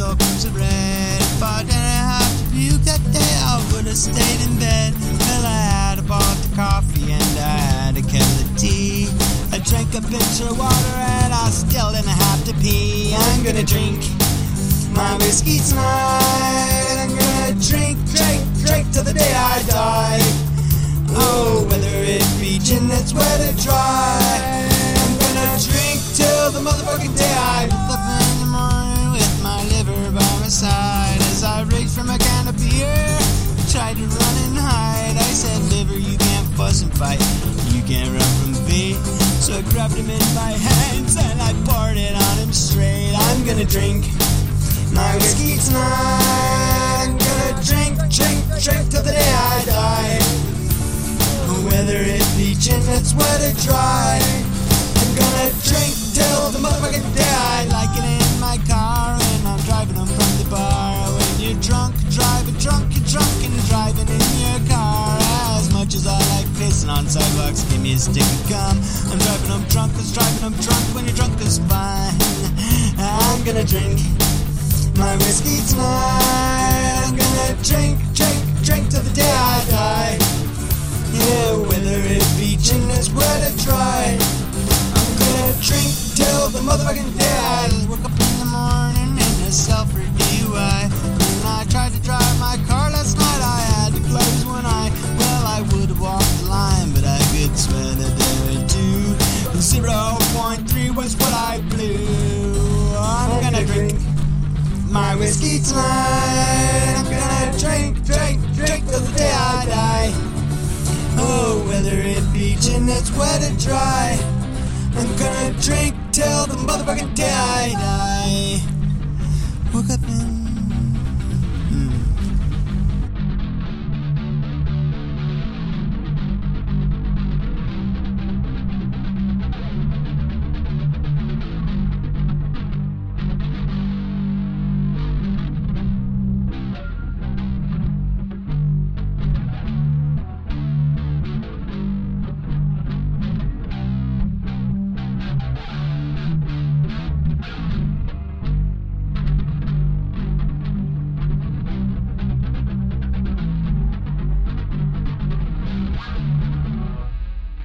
saw crimson red. If I didn't have to puke that day, I would have stayed in bed. Well, I had a pot of coffee and I had a can of tea. I drank a pitcher of water and I still didn't have to pee. I'm gonna drink my whiskey tonight. I'm gonna drink, drink, drink till the day I die. Oh, whether it be gin that's wet or dry. Side as I reached from a can of beer. Tried to run and hide. I said, liver, you can't fuss and fight. You can't run from me. So I grabbed him in my hands and I poured it on him straight. I'm gonna drink my whiskey tonight. I'm gonna drink, drink, drink till the day I die. Whether it be gin that's wet or dry, I'm gonna drink till the motherfucking day I on sidewalks, give me a stick of gum. I'm driving home drunk, cause driving home drunk when you're drunk is fine. I'm gonna drink my whiskey tonight. I'm gonna drink, drink, drink till the day I die. Yeah, whether it be gin that's wet or dry. I'm gonna drink till the motherfucking day whiskey tonight. I'm gonna drink, drink, drink till the day I die. Oh, whether it be gin that's wet or dry, I'm gonna drink till the motherfucking day I die.